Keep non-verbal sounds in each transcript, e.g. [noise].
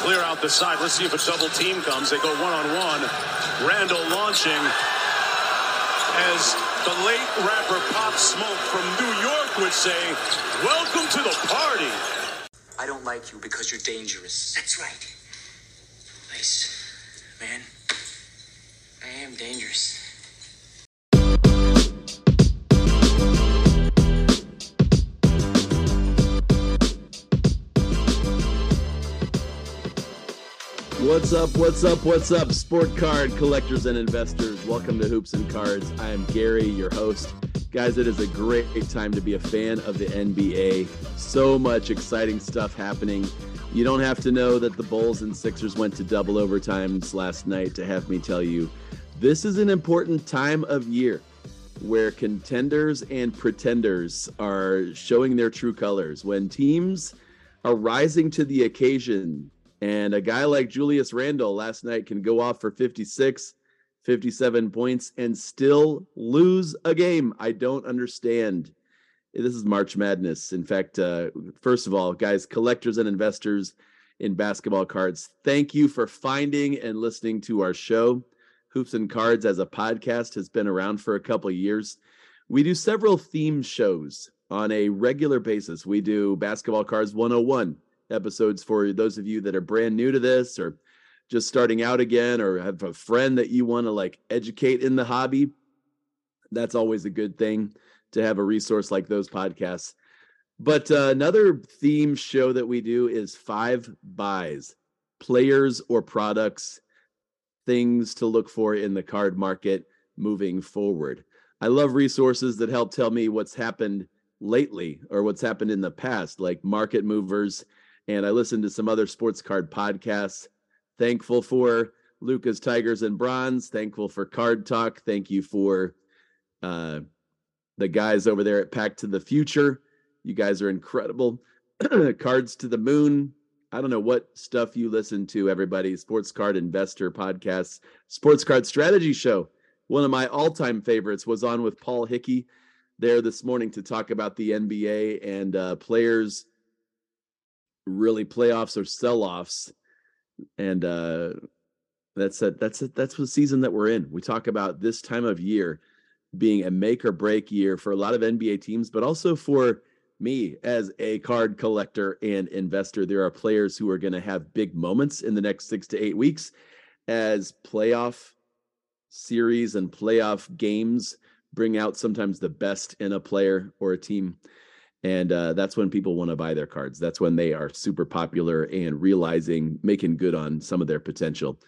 clear out the side. Let's see if a double team comes. They go one on one. Randle launching as the late rapper Pop Smoke from New York would say, Welcome to the party. I don't like you because you're dangerous. That's right. Nice, man. I am dangerous. What's up? What's up? What's up? Sport card collectors and investors. Welcome to Hoops and Cards. I am Gary, your host. Guys, it is a great time to be a fan of the NBA. So much exciting stuff happening. You don't have to know that the Bulls and Sixers went to double overtimes last night to have me tell you this is an important time of year where contenders and pretenders are showing their true colors. When teams are rising to the occasion and a guy like Julius Randle last night can go off for 56, 57 points and still lose a game. I don't understand. This is March Madness. In fact, uh, first of all, guys, collectors and investors in basketball cards, thank you for finding and listening to our show. Hoops and Cards as a podcast has been around for a couple years. We do several theme shows on a regular basis. We do Basketball Cards 101 episodes for those of you that are brand new to this or just starting out again or have a friend that you want to like educate in the hobby. That's always a good thing to have a resource like those podcasts. But uh, another theme show that we do is five buys, players or products, things to look for in the card market moving forward. I love resources that help tell me what's happened lately or what's happened in the past, like market movers and I listened to some other sports card podcasts. Thankful for Lucas Tigers and Bronze. Thankful for Card Talk. Thank you for uh, the guys over there at Pack to the Future. You guys are incredible. [clears throat] Cards to the Moon. I don't know what stuff you listen to, everybody. Sports Card Investor Podcasts, Sports Card Strategy Show. One of my all time favorites was on with Paul Hickey there this morning to talk about the NBA and uh, players really playoffs or sell-offs and uh that's that's that's the season that we're in. We talk about this time of year being a make or break year for a lot of nba teams but also for me as a card collector and investor there are players who are going to have big moments in the next six to eight weeks as playoff series and playoff games bring out sometimes the best in a player or a team and uh, that's when people want to buy their cards. That's when they are super popular and realizing making good on some of their potential.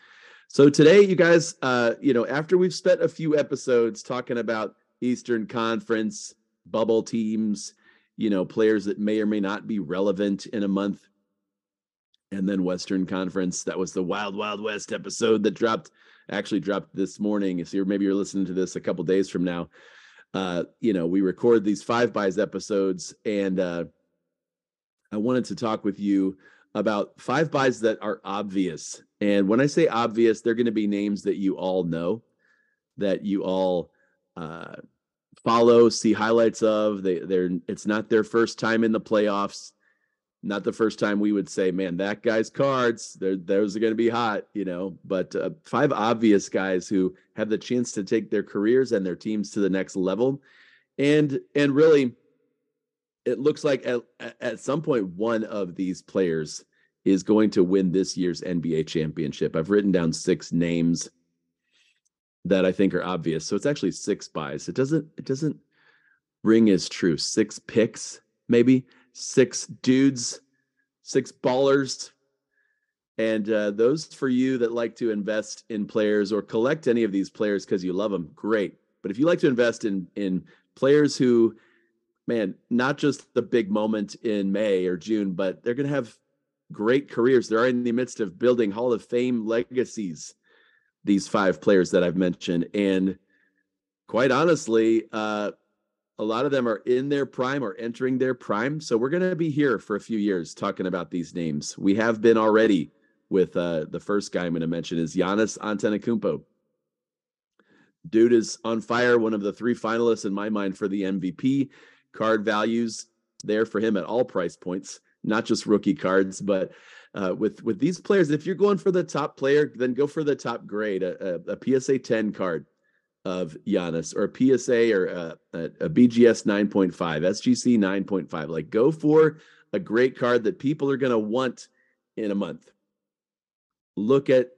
So today you guys uh, you know after we've spent a few episodes talking about eastern conference bubble teams you know players that may or may not be relevant in a month and then western conference that was the wild wild west episode that dropped actually dropped this morning. So maybe you're listening to this a couple days from now uh, you know, we record these five buys episodes, and uh, I wanted to talk with you about five buys that are obvious. And when I say obvious, they're going to be names that you all know, that you all uh, follow, see highlights of. They, they're it's not their first time in the playoffs not the first time we would say, man, that guy's cards, those are going to be hot, you know. But uh, five obvious guys who have the chance to take their careers and their teams to the next level, and and really, it looks like at, at some point one of these players is going to win this year's NBA championship. I've written down six names that I think are obvious, so it's actually six buys. It doesn't it doesn't ring as true. Six picks, maybe six dudes, six ballers. And uh, those for you that like to invest in players or collect any of these players because you love them, great. But if you like to invest in in players who, man, not just the big moment in May or June, but they're going to have great careers. They're in the midst of building Hall of Fame legacies. These five players that I've mentioned, and quite honestly, uh, a lot of them are in their prime or entering their prime. So we're going to be here for a few years talking about these names. We have been already with uh, the first guy I'm going to mention is Giannis Antetokounmpo. Dude is on fire. One of the three finalists in my mind for the MVP. Card values there for him at all price points, not just rookie cards, but uh, with with these players, if you're going for the top player, then go for the top grade, a, a, a PSA 10 card of Giannis or a PSA or a, a, a BGS 9.5, SGC 9.5. Like go for a great card that people are going to want in a month. Look at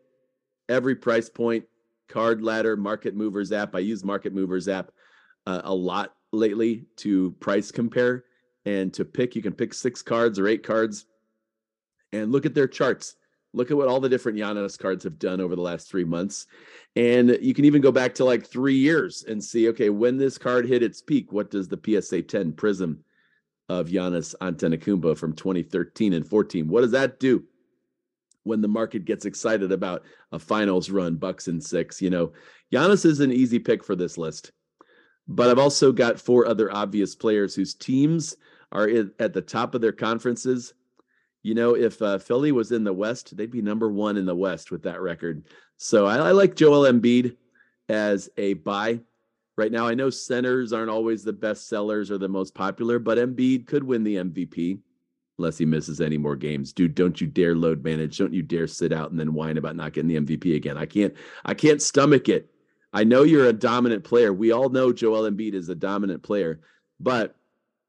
every price point, card ladder, market movers app. I use market movers app uh, a lot lately to price compare and to pick. You can pick six cards or eight cards and look at their charts. Look at what all the different Giannis cards have done over the last three months. And you can even go back to like three years and see, okay, when this card hit its peak, what does the PSA 10 Prizm of Giannis Antetokounmpo from 2013 and 14, what does that do? When the market gets excited about a finals run, Bucks and six, you know, Giannis is an easy pick for this list. But I've also got four other obvious players whose teams are at the top of their conferences you know, if uh, Philly was in the West, they'd be number one in the West with that record. So I, I like Joel Embiid as a buy. Right now, I know centers aren't always the best sellers or the most popular, but Embiid could win the MVP unless he misses any more games. Dude, don't you dare load manage. Don't you dare sit out and then whine about not getting the MVP again. I can't I can't stomach it. I know you're a dominant player. We all know Joel Embiid is a dominant player, but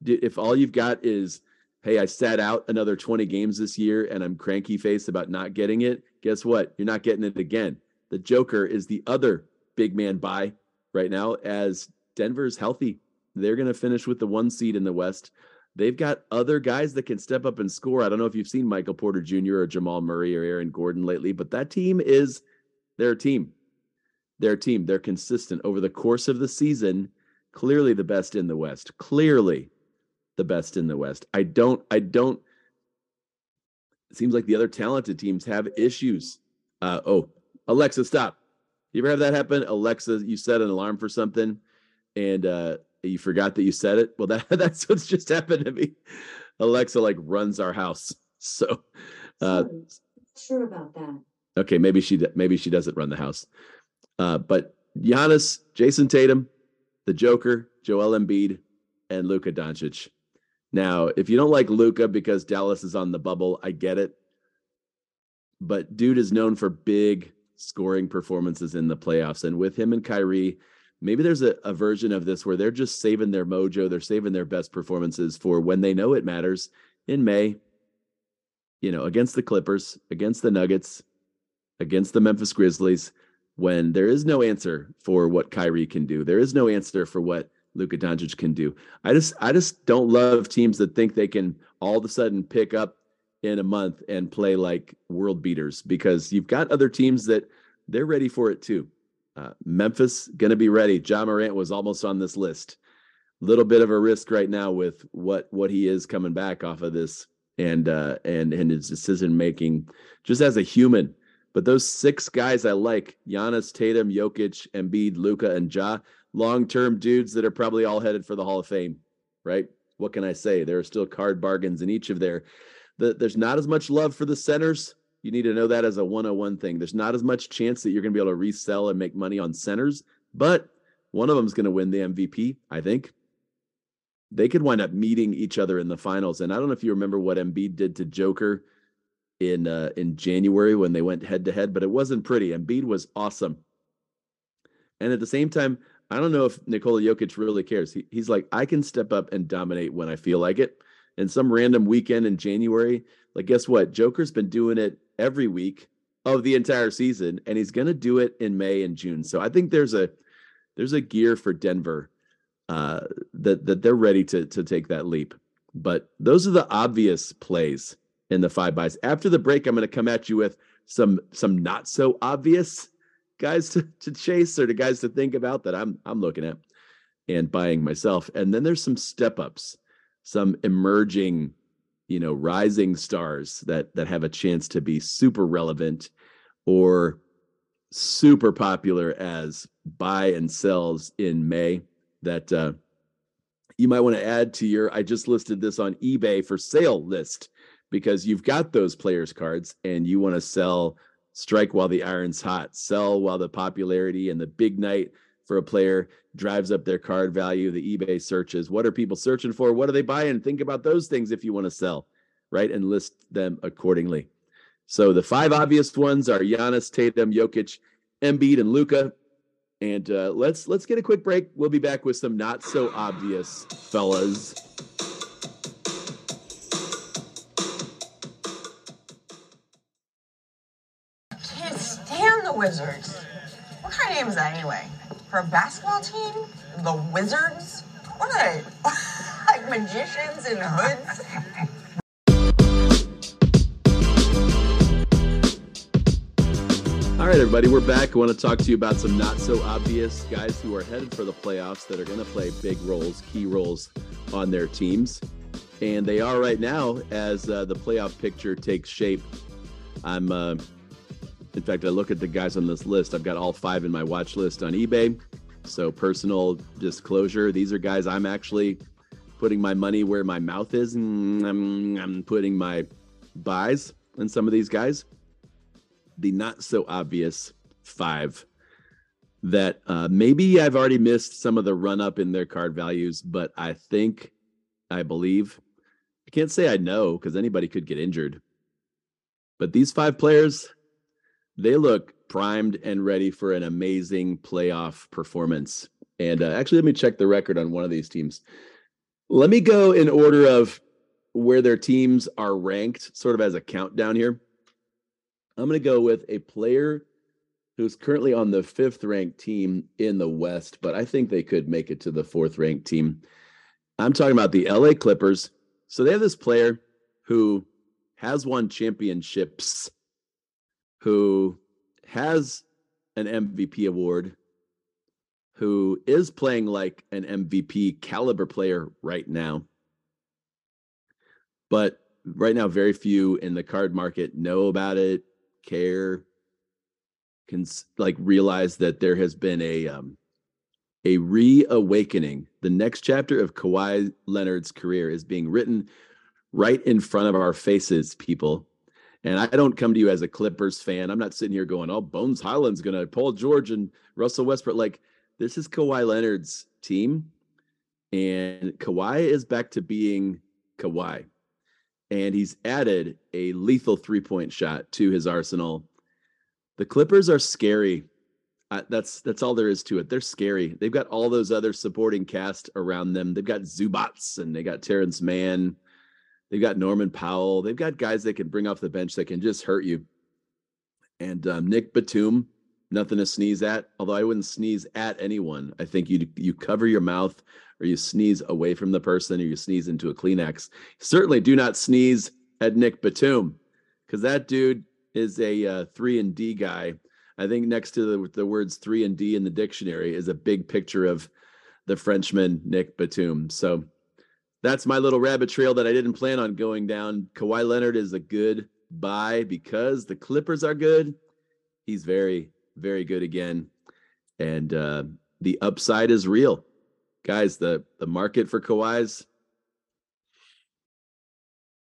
if all you've got is hey, I sat out another 20 games this year and I'm cranky faced about not getting it, guess what? You're not getting it again. The Joker is the other big man buy right now as Denver's healthy. They're going to finish with the one seed in the West. They've got other guys that can step up and score. I don't know if you've seen Michael Porter Jr. or Jamal Murray or Aaron Gordon lately, but that team is their team. Their team. They're consistent over the course of the season. Clearly the best in the West. Clearly the best in the West. I don't, I don't, it seems like the other talented teams have issues. Uh, oh, Alexa, stop. You ever have that happen? Alexa, you set an alarm for something and uh, you forgot that you said it. Well, [laughs] that that's what's just happened to me. Alexa like runs our house. [laughs] So, uh, sure about that. Okay, maybe she maybe she doesn't run the house. Uh, but Giannis, Jayson Tatum, the Joker, Joel Embiid, and Luka Doncic. Now, if you don't like Luka because Dallas is on the bubble, I get it. But dude is known for big scoring performances in the playoffs. And with him and Kyrie, maybe there's a, a version of this where they're just saving their mojo, they're saving their best performances for when they know it matters in May, you know, against the Clippers, against the Nuggets, against the Memphis Grizzlies, when there is no answer for what Kyrie can do. There is no answer for what Luka Doncic can do. I just I just don't love teams that think they can all of a sudden pick up in a month and play like world beaters because you've got other teams that they're ready for it too. Uh, Memphis to be ready. Ja Morant was almost on this list. Little bit of a risk right now with what what he is coming back off of this and uh, and and his decision making just as a human. But those six guys I like: Giannis, Tatum, Jokic, Embiid, Luka, and Ja long term dudes that are probably all headed for the Hall of Fame, right? What can I say? There are still card bargains in each of their. The, there's not as much love for the centers. You need to know that as a 101 thing. There's not as much chance that you're going to be able to resell and make money on centers, but one of them is going to win the MVP, I think. They could wind up meeting each other in the finals. And I don't know if you remember what Embiid did to Joker in uh, in January when they went head to head, but it wasn't pretty. Embiid was awesome. And at the same time, I don't know if Nikola Jokic really cares. He, he's like, I can step up and dominate when I feel like it. And some random weekend in January, like, guess what? Joker's been doing it every week of the entire season, and he's to do it in May and June. So I think there's a there's a gear for Denver uh, that that they're ready to to take that leap. But those are the obvious plays in the five buys. After the break, I'm going to come at you with some some not so obvious guys to, to chase or the guys to think about that I'm I'm looking at and buying myself. And then there's some step ups, some emerging, you know, rising stars that that have a chance to be super relevant or super popular as buy and sells in May that uh, you might want to add to your I just listed this on eBay for sale list because you've got those players cards and you want to sell strike while the iron's hot, sell while the popularity and the big night for a player drives up their card value, the eBay searches. What are people searching for? What are they buying? Think about those things if you want to sell, right? And list them accordingly. So the five obvious ones are Giannis, Tatum, Jokic, Embiid, and Luka. And uh, let's let's get a quick break. We'll be back with some not so obvious fellas. Wizards. What kind of name is that anyway? For a basketball team? The Wizards? What are they? [laughs] like magicians in hoods? All right, everybody, we're back. I want to talk to you about some not so obvious guys who are headed for the playoffs that are going to play big roles, key roles on their teams. And they are right now as uh, the playoff picture takes shape. I'm, uh, in fact, I look at the guys on this list. I've got all five in my watch list on eBay. So, personal disclosure these are guys I'm actually putting my money where my mouth is. And I'm, I'm putting my buys in some of these guys the not so obvious five that uh, maybe I've already missed some of the run up in their card values, but I think, I believe, I can't say I know because anybody could get injured. But these five players, they look primed and ready for an amazing playoff performance. And uh, actually, let me check the record on one of these teams. Let me go in order of where their teams are ranked, sort of as a countdown here. I'm going to go with a player who's currently on the fifth ranked team in the West, but I think they could make it to the fourth ranked team. I'm talking about the LA Clippers. So they have this player who has won championships, who has an MVP award, who is playing like an MVP caliber player right now. But right now, very few in the card market know about it, care can like realize that there has been a um a reawakening. The next chapter of Kawhi Leonard's career is being written right in front of our faces, people. And I don't come to you as a Clippers fan. I'm not sitting here going, "Oh, Bones Hyland's to Paul George and Russell Westbrook." Like this is Kawhi Leonard's team, and Kawhi is back to being Kawhi and he's added a lethal three point shot to his arsenal. The Clippers are scary. Uh, that's that's all there is to it. They're scary. They've got all those other supporting cast around them. They've got Zubac and they got Terance Mann. They've got Norman Powell. They've got guys that can bring off the bench that can just hurt you. And um, Nick Batum, nothing to sneeze at. Although I wouldn't sneeze at anyone. I think you you cover your mouth or you sneeze away from the person or you sneeze into a Kleenex. Certainly do not sneeze at Nick Batum because that dude is a uh, three and D guy. I think next to the, the words three and D in the dictionary is a big picture of the Frenchman Nick Batum. So that's my little rabbit trail that I didn't plan on going down. Kawhi Leonard is a good buy because the Clippers are good. He's very, very good again. And uh, the upside is real guys, the the market for Kawhi's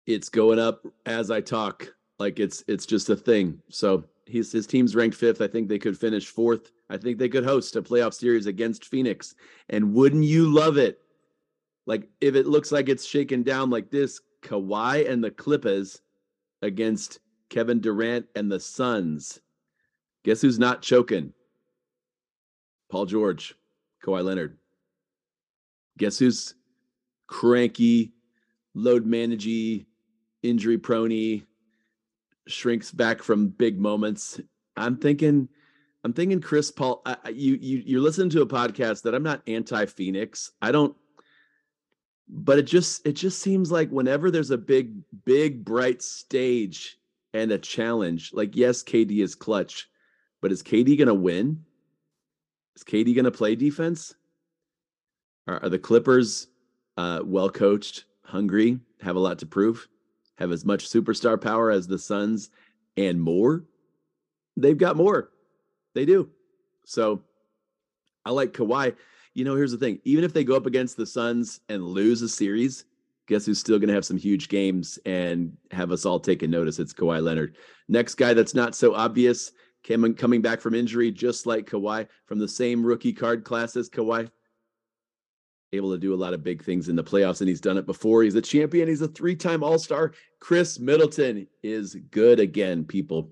it's going up as I talk. Like it's it's just a thing. So he's his team's ranked fifth. I think they could finish fourth. I think they could host a playoff series against Phoenix. And wouldn't you love it? Like if it looks like it's shaken down like this, Kawhi and the Clippers against Kevin Durant and the Suns. Guess who's not choking? Paul George, Kawhi Leonard. Guess who's cranky, load managey, injury prony, shrinks back from big moments. I'm thinking, I'm thinking Chris Paul. I, you you you're listening to a podcast that I'm not anti Phoenix. I don't, but it just it just seems like whenever there's a big big bright stage and a challenge, like yes, KD is clutch, but is KD gonna win? Is KD gonna play defense? Are, are the Clippers uh, well coached, hungry, have a lot to prove, have as much superstar power as the Suns and more? They've got more. They do. So I like Kawhi. You know, here's the thing even if they go up against the Suns and lose a series, guess who's still going to have some huge games and have us all taking notice? It's Kawhi Leonard. Next guy that's not so obvious, coming back from injury, just like Kawhi, from the same rookie card class as Kawhi, able to do a lot of big things in the playoffs, and he's done it before. He's a champion. He's a three-time All-Star. Khris Middleton is good again, people.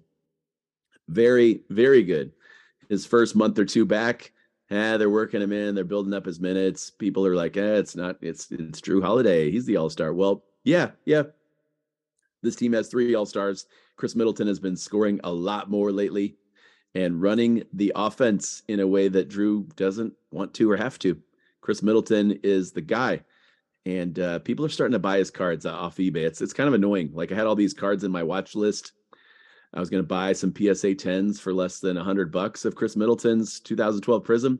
Very, very good. His first month or two back, eh, they're working him in. They're building up his minutes. People are like, eh, it's not. It's it's Jrue Holiday. He's the All-Star. Well, yeah, yeah. This team has three All-Stars. Khris Middleton has been scoring a lot more lately and running the offense in a way that Jrue doesn't want to or have to. Khris Middleton is the guy. And uh, people are starting to buy his cards off eBay. It's it's kind of annoying. Like I had all these cards in my watch list. I was going to buy some PSA 10s for less than 100 bucks of Khris Middleton's 2012 Prizm.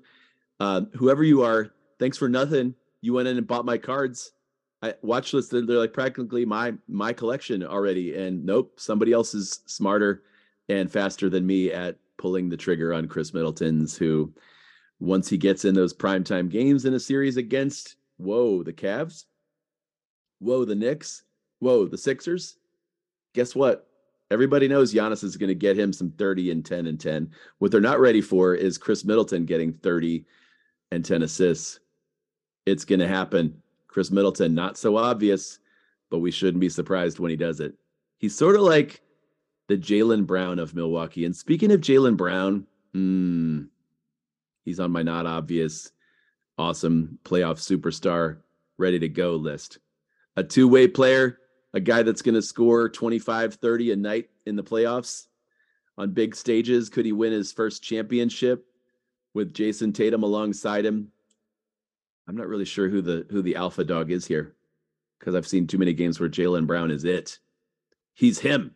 Uh, whoever you are, thanks for nothing. You went in and bought my cards. I watch list. They're like practically my my collection already. And nope, somebody else is smarter and faster than me at pulling the trigger on Khris Middleton's. Who, once he gets in those primetime games in a series against, whoa, the Cavs, whoa, the Knicks, whoa, the Sixers. Guess what? Everybody knows Giannis is going to get him some 30 and 10 and 10. What they're not ready for is Khris Middleton getting 30 and 10 assists. It's going to happen. Khris Middleton, not so obvious, but we shouldn't be surprised when he does it. He's sort of like the Jaylen Brown of Milwaukee. And speaking of Jaylen Brown, hmm, he's on my not obvious, awesome playoff superstar, ready to go list. A two way player, a guy that's going to score 25, 30 a night in the playoffs on big stages. Could he win his first championship with Jayson Tatum alongside him? I'm not really sure who the who the alpha dog is here because I've seen too many games where Jaylen Brown is it. He's him.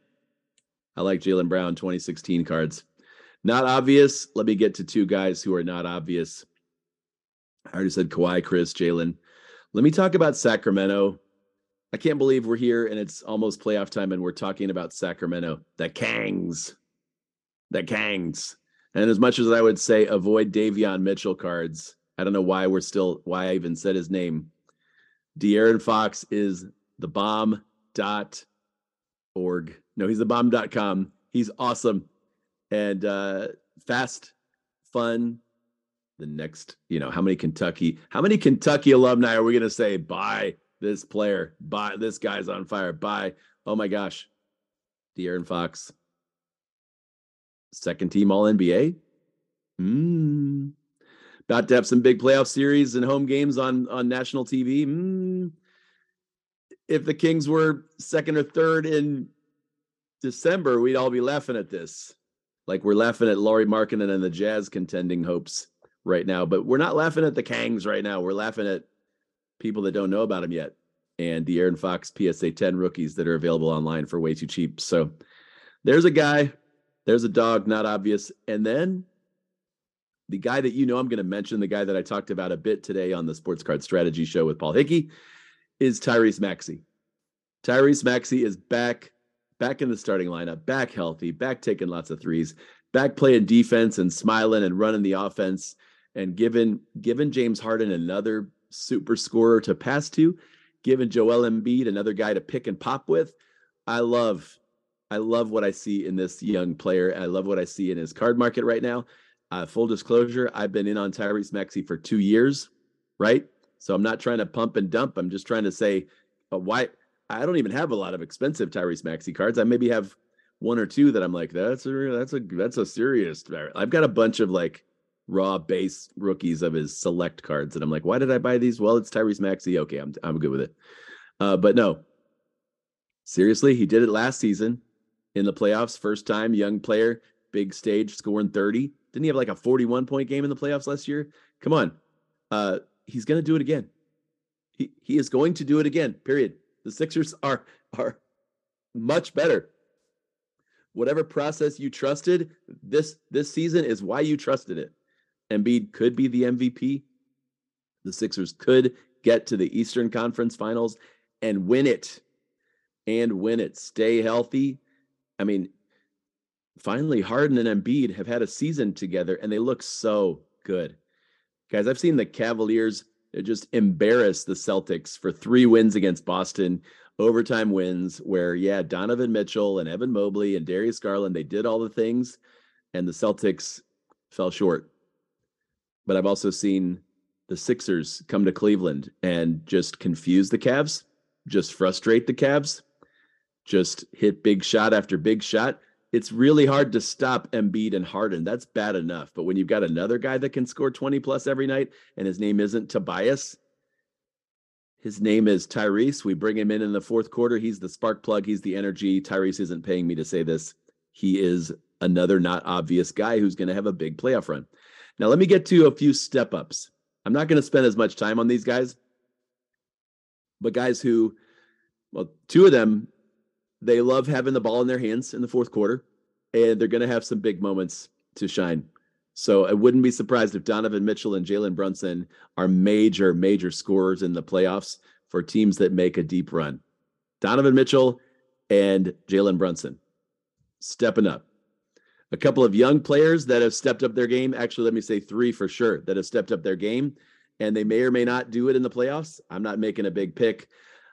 I like Jaylen Brown 2016 cards. Not obvious. Let me get to two guys who are not obvious. I already said Kawhi, Khris, Jaylen. Let me talk about Sacramento. I can't believe we're here and it's almost playoff time and we're talking about Sacramento. The Kangs. The Kangs. And as much as I would say avoid Davion Mitchell cards, I don't know why we're still why I even said his name. De'Aaron Fox is the bomb dot org. No, he's the bomb.com. He's awesome and uh, fast, fun. The next, you know, how many Kentucky, how many Kentucky alumni are we going to say buy this player? Buy this guy's on fire. Buy. Oh my gosh, De'Aaron Fox, second team All NBA. Hmm. About to have some big playoff series and home games on on national TV. Hmm. If the Kings were second or third in December, we'd all be laughing at this. Like we're laughing at Lauri Markkanen and the Jazz contending hopes right now, but we're not laughing at the Kangs right now. We're laughing at people that don't know about him yet and De'Aaron Fox PSA 10 rookies that are available online for way too cheap. So there's a guy, there's a dog, not obvious. And then the guy that you know I'm going to mention, the guy that I talked about a bit today on the Sports Card Strategy Show with Paul Hickey, is Tyrese Maxey. Tyrese Maxey is back back in the starting lineup, back healthy, back taking lots of threes, back playing defense and smiling and running the offense and giving giving James Harden another super scorer to pass to, giving Joel Embiid another guy to pick and pop with. I love I love what I see in this young player. I love what I see in his card market right now. Uh, full disclosure, I've been in on Tyrese Maxey for two years, right? So I'm not trying to pump and dump. I'm just trying to say, uh, why I don't even have a lot of expensive Tyrese Maxey cards. I maybe have one or two that I'm like, that's a that's a that's a serious. I've got a bunch of like raw base rookies of his select cards, and I'm like, why did I buy these? Well, it's Tyrese Maxey. Okay, I'm I'm good with it. Uh, but no, seriously, he did it last season in the playoffs. First time, young player, big stage, scoring 30. Didn't he have like a 41 point game in the playoffs last year? Come on, uh, he's gonna do it again. He he is going to do it again. Period. The Sixers [laughs] are are much better. Whatever process you trusted this this season is why you trusted it. Embiid could be the MVP. The Sixers could get to the Eastern Conference Finals and win it. And win it. Stay healthy. I mean, finally, Harden and Embiid have had a season together and they look so good. Guys, I've seen the Cavaliers just embarrass the Celtics for three wins against Boston, overtime wins where, yeah, Donovan Mitchell and Evan Mobley and Darius Garland, they did all the things, and the Celtics fell short. But I've also seen the Sixers come to Cleveland and just confuse the Cavs, just frustrate the Cavs, just hit big shot after big shot. It's really hard to stop Embiid and Harden. That's bad enough. But when you've got another guy that can score 20 plus every night and his name isn't Tobias, his name is Tyrese. We bring him in in the fourth quarter. He's the spark plug. He's the energy. Tyrese isn't paying me to say this. He is another not obvious guy who's going to have a big playoff run. Now, let me get to a few step ups. I'm not going to spend as much time on these guys, but guys who, well, two of them, they love having the ball in their hands in the fourth quarter, and they're going to have some big moments to shine. So I wouldn't be surprised if Donovan Mitchell and Jalen Brunson are major, major scorers in the playoffs for teams that make a deep run. Donovan Mitchell and Jalen Brunson stepping up. A couple of young players that have stepped up their game. Actually, let me say three for sure that have stepped up their game, and they may or may not do it in the playoffs. I'm not making a big pick.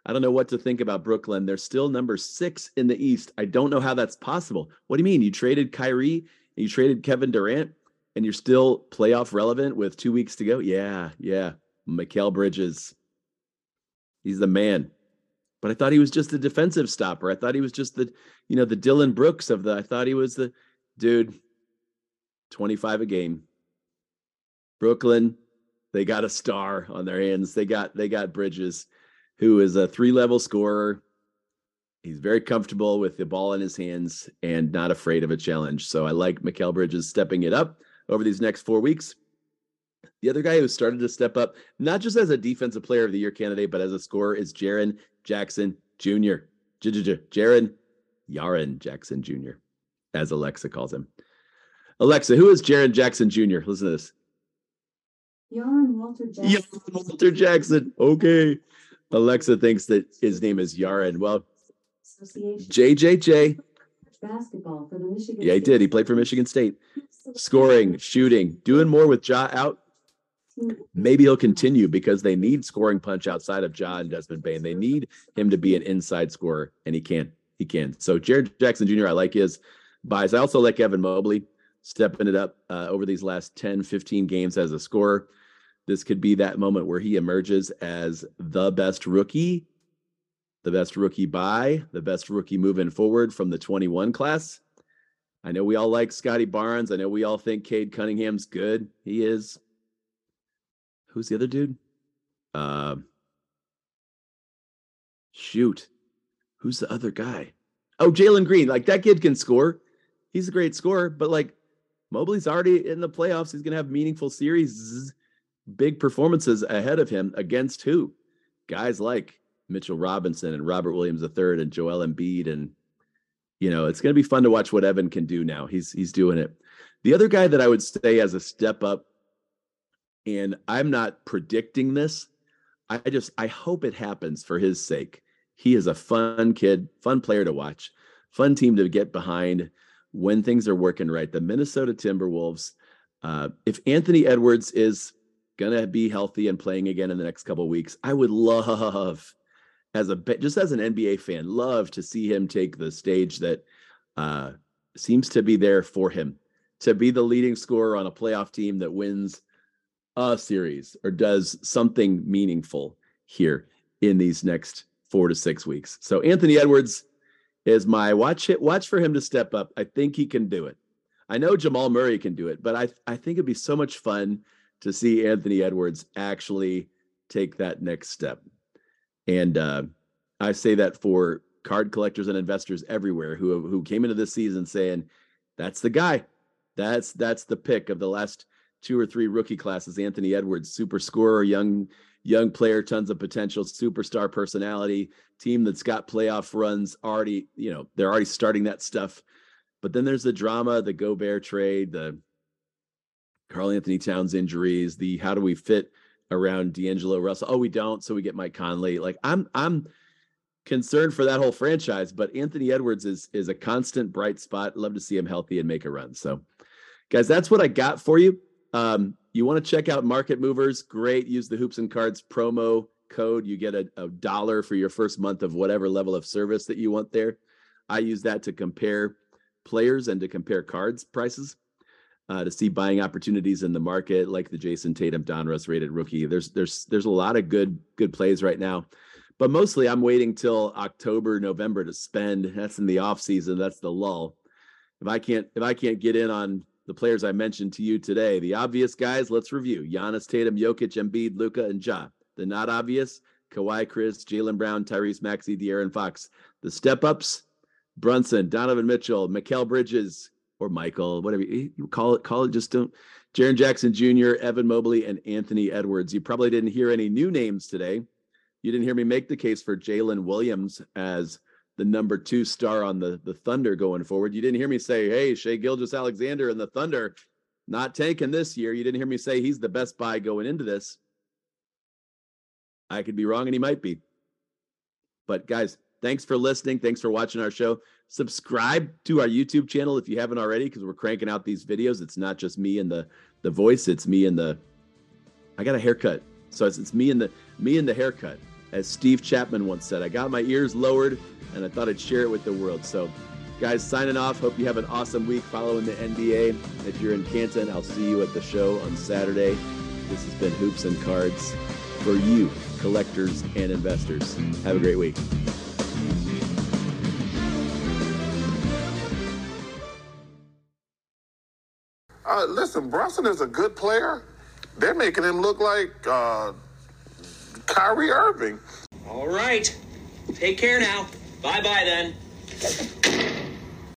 I don't know what to think about Brooklyn. They're still number six in the East. I don't know how that's possible. What do you mean? You traded Kyrie and you traded Kevin Durant and you're still playoff relevant with two weeks to go? Yeah, yeah. Mikal Bridges. He's the man. But I thought he was just a defensive stopper. I thought he was just the, you know, the Dillon Brooks of the, I thought he was the dude, 25 a game. Brooklyn, they got a star on their hands. They got they got Bridges, who is a three-level scorer. He's very comfortable with the ball in his hands and not afraid of a challenge. So I like Mikal Bridges stepping it up over these next four weeks. The other guy who started to step up, not just as a defensive player of the year candidate, but as a scorer, is Jaren Jackson Jr. Jaren Yaren Jackson Jr., as Alexa calls him. Alexa, who is Jaren Jackson Jr.? Listen to this. Yaren Walter Jackson. Yaren Walter Jackson. Okay. Alexa thinks that his name is Yaren. Well, Association. JJJ. Basketball for the Michigan. Yeah, he did. He played for Michigan State. Scoring, shooting, doing more with Ja out. Maybe he'll continue because they need scoring punch outside of Ja and Desmond Bane. They need him to be an inside scorer, and he can. He can. So Jared Jackson Jr., I like his bias. I also like Evan Mobley stepping it up uh, over these last 10, 15 games as a scorer. This could be that moment where he emerges as the best rookie, the best rookie by, the best rookie moving forward from the 21 class. I know we all like Scottie Barnes. I know we all think Cade Cunningham's good. He is. Who's the other dude? Uh, shoot. Who's the other guy? Oh, Jalen Green. Like that kid can score. He's a great scorer, but like Mobley's already in the playoffs. He's going to have meaningful series, big performances ahead of him against who? Guys like Mitchell Robinson and Robert Williams III and Joel Embiid. And, you know, it's going to be fun to watch what Evan can do now. He's, he's doing it. The other guy that I would say as a step up, and I'm not predicting this, I just, I hope it happens for his sake. He is a fun kid, fun player to watch, fun team to get behind when things are working right. The Minnesota Timberwolves, uh, if Anthony Edwards is going to be healthy and playing again in the next couple weeks, I would love, as a just as an NBA fan, love to see him take the stage that uh, seems to be there for him to be the leading scorer on a playoff team that wins a series or does something meaningful here in these next four to six weeks. So Anthony Edwards is my watch it watch for him to step up. I think he can do it. I know Jamal Murray can do it, but I I think it'd be so much fun to see Anthony Edwards actually take that next step. And uh, I say that for card collectors and investors everywhere who who came into this season saying that's the guy. That's that's the pick of the last two or three rookie classes. Anthony Edwards, super scorer, young young player, tons of potential, superstar personality, team that's got playoff runs already, you know, they're already starting that stuff. But then there's the drama, the Gobert trade, the Karl-Anthony Towns injuries, the how do we fit around D'Angelo Russell? Oh, we don't, so we get Mike Conley. Like I'm I'm concerned for that whole franchise, but Anthony Edwards is is a constant bright spot. Love to see him healthy and make a run. So guys, that's what I got for you. Um, you want to check out Market Movers? Great. Use the Hoops and Cards promo code. You get a, a dollar for your first month of whatever level of service that you want there. I use that to compare players and to compare cards prices. uh, to see buying opportunities in the market, like the Jayson Tatum Donruss rated rookie. There's there's there's a lot of good good plays right now, but mostly I'm waiting till October November to spend. That's in the off season. That's the lull. If I can't if I can't get in on the players I mentioned to you today, the obvious guys, let's review: Giannis, Tatum, Jokic, Embiid, Luka, and Ja. The not obvious: Kawhi, Khris, Jaylen Brown, Tyrese Maxey, De'Aaron Fox. The step ups: Brunson, Donovan Mitchell, Mikal Bridges, or Michael, whatever you, call it. Call it just don't. Jaren Jackson Jr., Evan Mobley, and Anthony Edwards. You probably didn't hear any new names today. You didn't hear me make the case for Jalen Williams as the number two star on the, the Thunder going forward. You didn't hear me say, hey, Shai Gilgeous-Alexander and the Thunder not tanking this year. You didn't hear me say he's the best buy going into this. I could be wrong and he might be. But guys, thanks for listening. Thanks for watching our show. Subscribe to our YouTube channel if you haven't already, because we're cranking out these videos. It's not just me and the the voice, it's me and the I got a haircut. So it's, it's me and the me and the haircut. As Steve Chapman once said, I got my ears lowered and I thought I'd share it with the world. So guys, signing off. Hope you have an awesome week following the NBA. If you're in Canton, I'll see you at the show on Saturday. This has been Hoops and Cards for you, collectors and investors. Have a great week. Uh, listen, Brunson is a good player. They're making him look like uh, Kyrie Irving. All right. Take care now. Bye bye then.